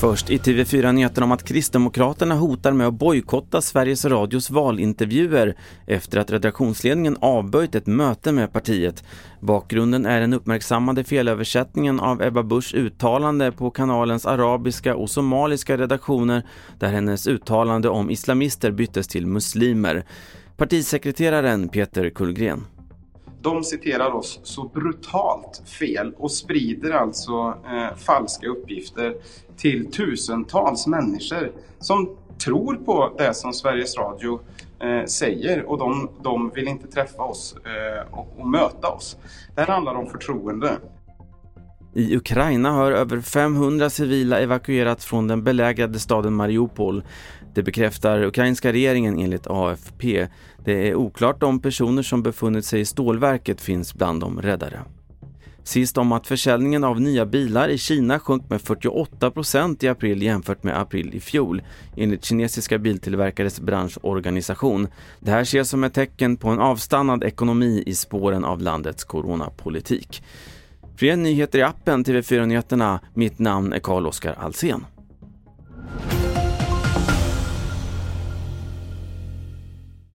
Först i TV4-nyheterna om att Kristdemokraterna hotar med att bojkotta Sveriges Radios valintervjuer efter att redaktionsledningen avböjt ett möte med partiet. Bakgrunden är den uppmärksammade felöversättningen av Ebba Buschs uttalande på kanalens arabiska och somaliska redaktioner där hennes uttalande om islamister byttes till muslimer. Partisekreteraren Peter Kullgren de citerar oss så brutalt fel och sprider alltså eh, falska uppgifter till tusentals människor som tror på det som Sveriges Radio eh, säger och de, de, vill inte träffa oss eh, och, och möta oss. Det här handlar om förtroende. I Ukraina har över 500 civila evakuerats från den belägrade staden Mariupol. Det bekräftar ukrainska regeringen enligt AFP. Det är oklart om personer som befunnit sig i stålverket finns bland de räddade. Sist om att försäljningen av nya bilar i Kina sjönk med 48 procent i april jämfört med april i fjol, enligt kinesiska biltillverkares branschorganisation. Det här ses som ett tecken på en avstannad ekonomi i spåren av landets coronapolitik. Fler nyheter i appen TV4 Nyheterna. Mitt namn är Carl-Oskar Alsen.